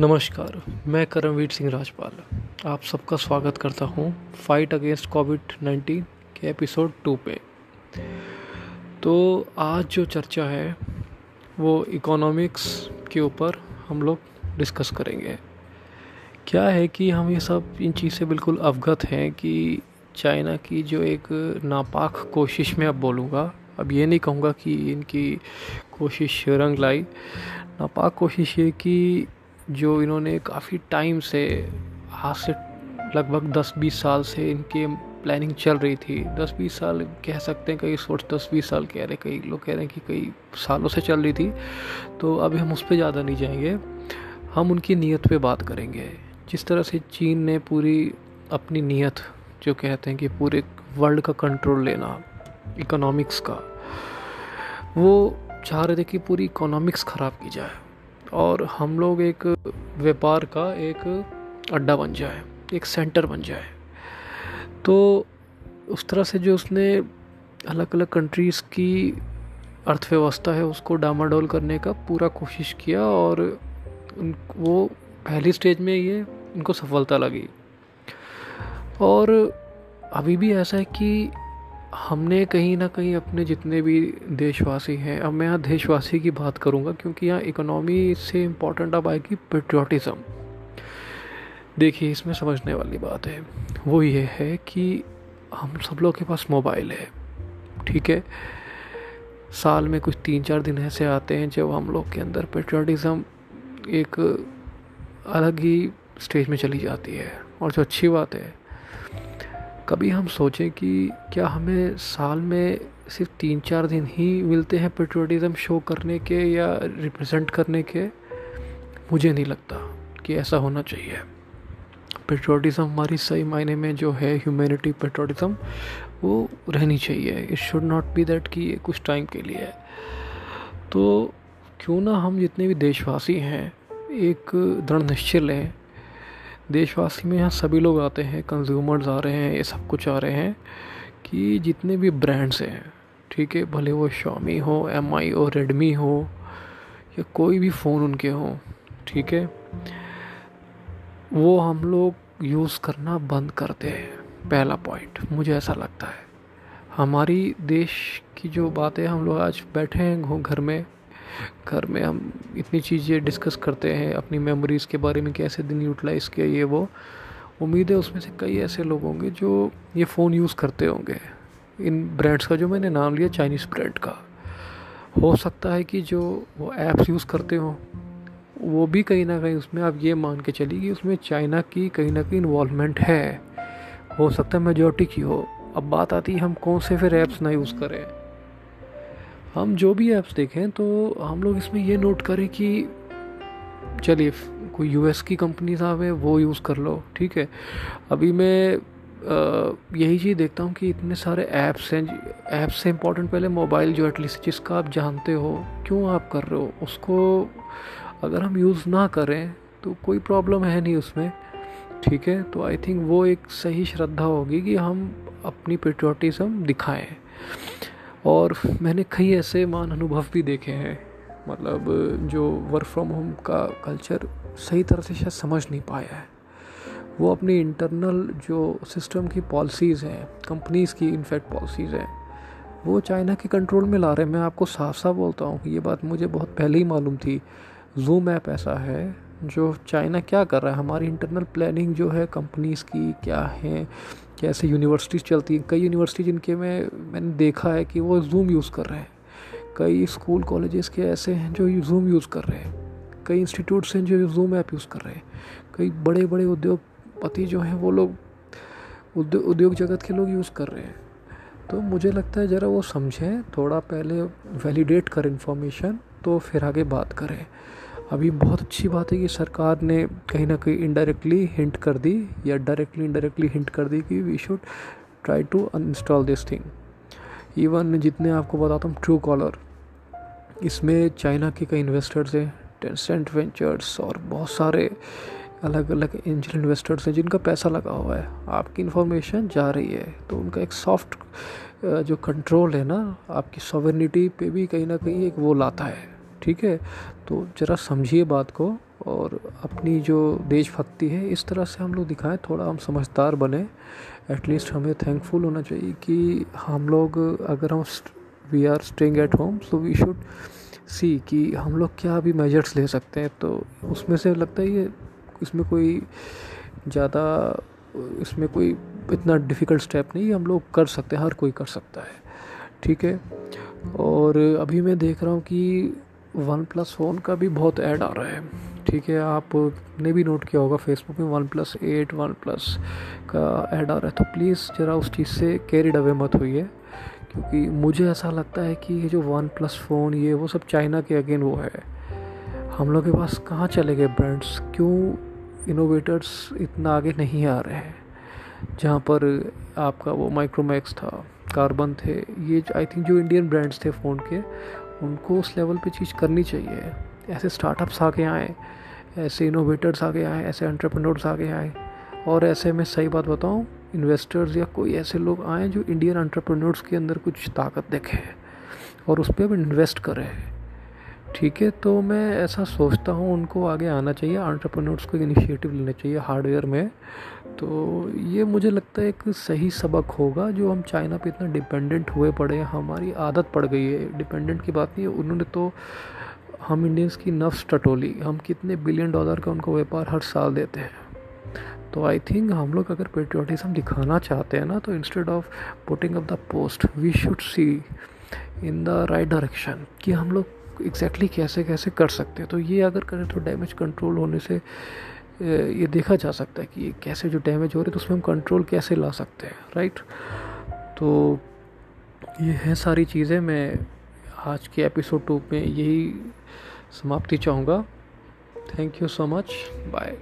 नमस्कार, मैं करमवीर सिंह राजपाल। आप सबका स्वागत करता हूँ फाइट अगेंस्ट कोविड 19 के एपिसोड टू पे। तो आज जो चर्चा है, वो इकोनॉमिक्स के ऊपर हम लोग डिस्कस करेंगे। क्या है कि हम ये सब, इन चीज़ से बिल्कुल अवगत हैं कि चाइना की जो एक नापाक कोशिश में अब बोलूँगा, अब ये नहीं कहूँगा कि इनकी कोशिश रंग लाई। नापाक कोशिश ये कि जो इन्होंने काफ़ी टाइम से, आज से लगभग 10-20 साल से इनके प्लानिंग चल रही थी। 10-20 साल कह सकते हैं, कई सोच दस बीस साल कह रहे कई लोग कह रहे हैं कि कई सालों से चल रही थी। तो अभी हम उस पर ज़्यादा नहीं जाएँगे। हम उनकी नीयत पे बात करेंगे। जिस तरह से चीन ने पूरी अपनी नीयत, जो कहते हैं कि पूरे वर्ल्ड का कंट्रोल लेना इकोनॉमिक्स का, वो चाह रहे थे कि पूरी इकोनॉमिक्स ख़राब की जाए। और हम लोग एक व्यापार का एक अड्डा बन जाए, एक सेंटर बन जाए। तो उस तरह से जो उसने अलग अलग कंट्रीज़ की अर्थव्यवस्था है, उसको डामाडोल करने का पूरा कोशिश किया और वो पहली स्टेज में ये इनको सफलता लगी। और अभी भी ऐसा है कि हमने कहीं ना कहीं अपने जितने भी देशवासी हैं, अब मैं यहाँ देशवासी की बात करूँगा क्योंकि यहाँ इकोनॉमी से इम्पोर्टेंट अब आएगी पेट्रियाटिज़म देखिए, इसमें समझने वाली बात है, वो ये है कि हम सब लोग के पास मोबाइल है, ठीक है? साल में कुछ तीन चार दिन ऐसे आते हैं जब हम लोग के अंदर पेट्रियाटिज़म एक अलग ही स्टेज में चली जाती है। और जो अच्छी बात है कभी हम सोचें कि क्या हमें साल में सिर्फ़ तीन चार दिन ही मिलते हैं पेट्रोटिज़म शो करने के या रिप्रेजेंट करने के? मुझे नहीं लगता कि ऐसा होना चाहिए। पेट्रोटिज़म हमारी सही मायने में जो है ह्यूमैनिटी पेट्रोटिज़म वो रहनी चाहिए। It should not be that कि ये कुछ टाइम के लिए। है तो क्यों ना हम जितने भी देशवासी हैं, एक दृढ़ निश्चय लें देशवासी में यहाँ सभी लोग आते हैं कंज्यूमर्स आ रहे हैं, ये सब कुछ आ रहे हैं कि जितने भी ब्रांड्स हैं, ठीक है, भले वो शॉमी हो एम आई हो रेडमी हो, या कोई भी फ़ोन उनके हों, ठीक है, वो हम लोग यूज़ करना बंद करते हैं, पहला पॉइंट मुझे ऐसा लगता है। हमारी देश की जो बातें हम लोग आज बैठे हैं, घर में घर में हम इतनी चीज़ें डिस्कस करते हैं, अपनी मेमोरीज़ के बारे में कैसे दिन यूटिलाइज़ किया ये वो। उम्मीद है उसमें से कई ऐसे लोग होंगे जो ये फ़ोन यूज़ करते होंगे। इन ब्रांड्स का जो मैंने नाम लिया चाइनीज़ ब्रांड का। हो सकता है कि जो वो ऐप्स यूज़ करते हों, वो भी कहीं ना कहीं उसमें, आप ये मान के चलिए कि उसमें चाइना की कहीं ना कहीं इन्वॉलमेंट है। हो सकता है मेजोरिटी की हो। अब बात आती है हम कौन से फिर ऐप्स ना यूज़ करें। हम जो भी ऐप्स देखें तो हम लोग इसमें ये नोट करें कि, चलिए, कोई यूएस की कंपनी साहब है वो यूज़ कर लो, ठीक है? अभी मैं यही चीज़ देखता हूँ कि इतने सारे ऐप्स हैं ऐप्स से इम्पोर्टेंट पहले मोबाइल जो एटलीस्ट जिसका आप जानते हो, क्यों आप कर रहे हो, उसको अगर हम यूज़ ना करें तो कोई प्रॉब्लम है नहीं उसमें, ठीक है? तो आई थिंक वो एक सही श्रद्धा होगी कि हम अपनी पेट्रोटिज़म दिखाएँ। और मैंने कई ऐसे मान अनुभव भी देखे हैं। मतलब जो वर्क फ्रॉम होम का कल्चर सही तरह से शायद समझ नहीं पाया है। वो अपनी इंटरनल जो सिस्टम की पॉलिसीज़ हैं कंपनीज़ की इनफैक्ट पॉलिसीज़ हैं, वो चाइना के कंट्रोल में ला रहे हैं। मैं आपको साफ़ साफ़ बोलता हूँ, ये बात मुझे बहुत पहले ही मालूम थी। जूम ऐप ऐसा है जो चाइना क्या कर रहा है? हमारी इंटरनल प्लानिंग जो है कंपनीज़ की क्या है? कैसे यूनिवर्सिटीज़ चलती हैं? कई यूनिवर्सिटी जिनके में मैंने देखा है कि वो जूम यूज़ कर रहे हैं। कई स्कूल कॉलेजेस के ऐसे हैं जो जूम यूज़ कर रहे हैं। कई इंस्टीट्यूट्स हैं जो जूम ऐप यूज़ कर रहे हैं। कई बड़े बड़े उद्योगपति जो हैं वो लोग उद्योग जगत के लोग यूज़ कर रहे हैं। तो मुझे लगता है ज़रा वो समझें, थोड़ा पहले वैलिडेट कर इन्फॉर्मेशन तो फिर आगे बात करें। अभी बहुत अच्छी बात है कि सरकार ने कहीं ना कहीं इनडायरेक्टली हिंट कर दी, या डायरेक्टली इनडायरेक्टली हिंट कर दी कि we should try to uninstall this thing even जितने आपको बताता हूँ ट्रू कॉलर इसमें चाइना के कई इन्वेस्टर्स हैं टेंसेंट वेंचर्स और बहुत सारे अलग अलग एंजल इन्वेस्टर्स हैं जिनका पैसा लगा हुआ है। आपकी इन्फॉर्मेशन जा रही है तो उनका एक सॉफ्ट जो कंट्रोल है ना, आपकी सॉवर्निटी पे भी कहीं ना कहीं एक वो लाता है। ठीक है? तो ज़रा समझिए बात को और अपनी जो देशभक्ति है, इस तरह से हम लोग दिखाएँ, थोड़ा हम समझदार बने। एटलीस्ट हमें थैंकफुल होना चाहिए कि हम लोग, अगर हम we are staying at home so we should see कि हम लोग क्या भी मेजर्स ले सकते हैं। तो उसमें से लगता है ये, इसमें कोई ज़्यादा, इसमें कोई इतना डिफ़िकल्ट स्टेप नहीं, हम लोग कर सकते हैं, हर कोई कर सकता है। ठीक है? और अभी मैं देख रहा हूँ कि वन प्लस फ़ोन का भी बहुत ऐड आ रहा है। ठीक है, आपने भी नोट किया होगा फेसबुक में OnePlus eight OnePlus का ऐड आ रहा है। तो प्लीज़ ज़रा उस चीज़ से कैरिड अवे मत होइए, क्योंकि मुझे ऐसा लगता है कि ये जो वन प्लस फ़ोन ये वो सब चाइना के अगेन वो है। हम लोग के पास कहाँ चले गए ब्रांड्स क्यों इनोवेटर्स इतना आगे नहीं आ रहे हैं? जहाँ पर आपका वो माइक्रोमैक्स था कार्बन थे, ये आई थिंक जो इंडियन ब्रांड्स थे फ़ोन के उनको उस लेवल पे चीज़ करनी चाहिए। ऐसे स्टार्टअप्स आगे आए, ऐसे इनोवेटर्स आगे आए, ऐसे एंटरप्रेन्योर्स आगे आए। और ऐसे मैं सही बात बताऊँ इन्वेस्टर्स या कोई ऐसे लोग आए जो इंडियन एंटरप्रेन्योर्स के अंदर कुछ ताकत देखें और उस पर इन्वेस्ट करें। ठीक है तो मैं ऐसा सोचता हूँ उनको आगे आना चाहिए आंट्रप्रनोर्स को इनिशिएटिव लेना चाहिए हार्डवेयर में। तो ये मुझे लगता है एक सही सबक होगा, जो हम चाइना पे इतना डिपेंडेंट हुए पड़े हैं, हमारी आदत पड़ गई है। डिपेंडेंट की बात नहीं है उन्होंने तो हम इंडियंस की नफ्स टटोली। हम कितने बिलियन डॉलर का उनको व्यापार हर साल देते हैं। तो आई थिंक हम लोग अगर पेट्रियाटिज़म दिखाना चाहते हैं ना तो instead of putting up the post we should see in the right direction कि हम लोग एग्जैक्टली exactly कैसे कैसे कर सकते हैं। तो ये अगर करें तो डैमेज कंट्रोल होने से ये देखा जा सकता है कि कैसे जो डैमेज हो रहे हैं तो उसमें हम कंट्रोल कैसे ला सकते हैं राइट तो ये है सारी चीज़ें, मैं आज के एपिसोड टू में यही समाप्ति चाहूँगा। Thank you so much bye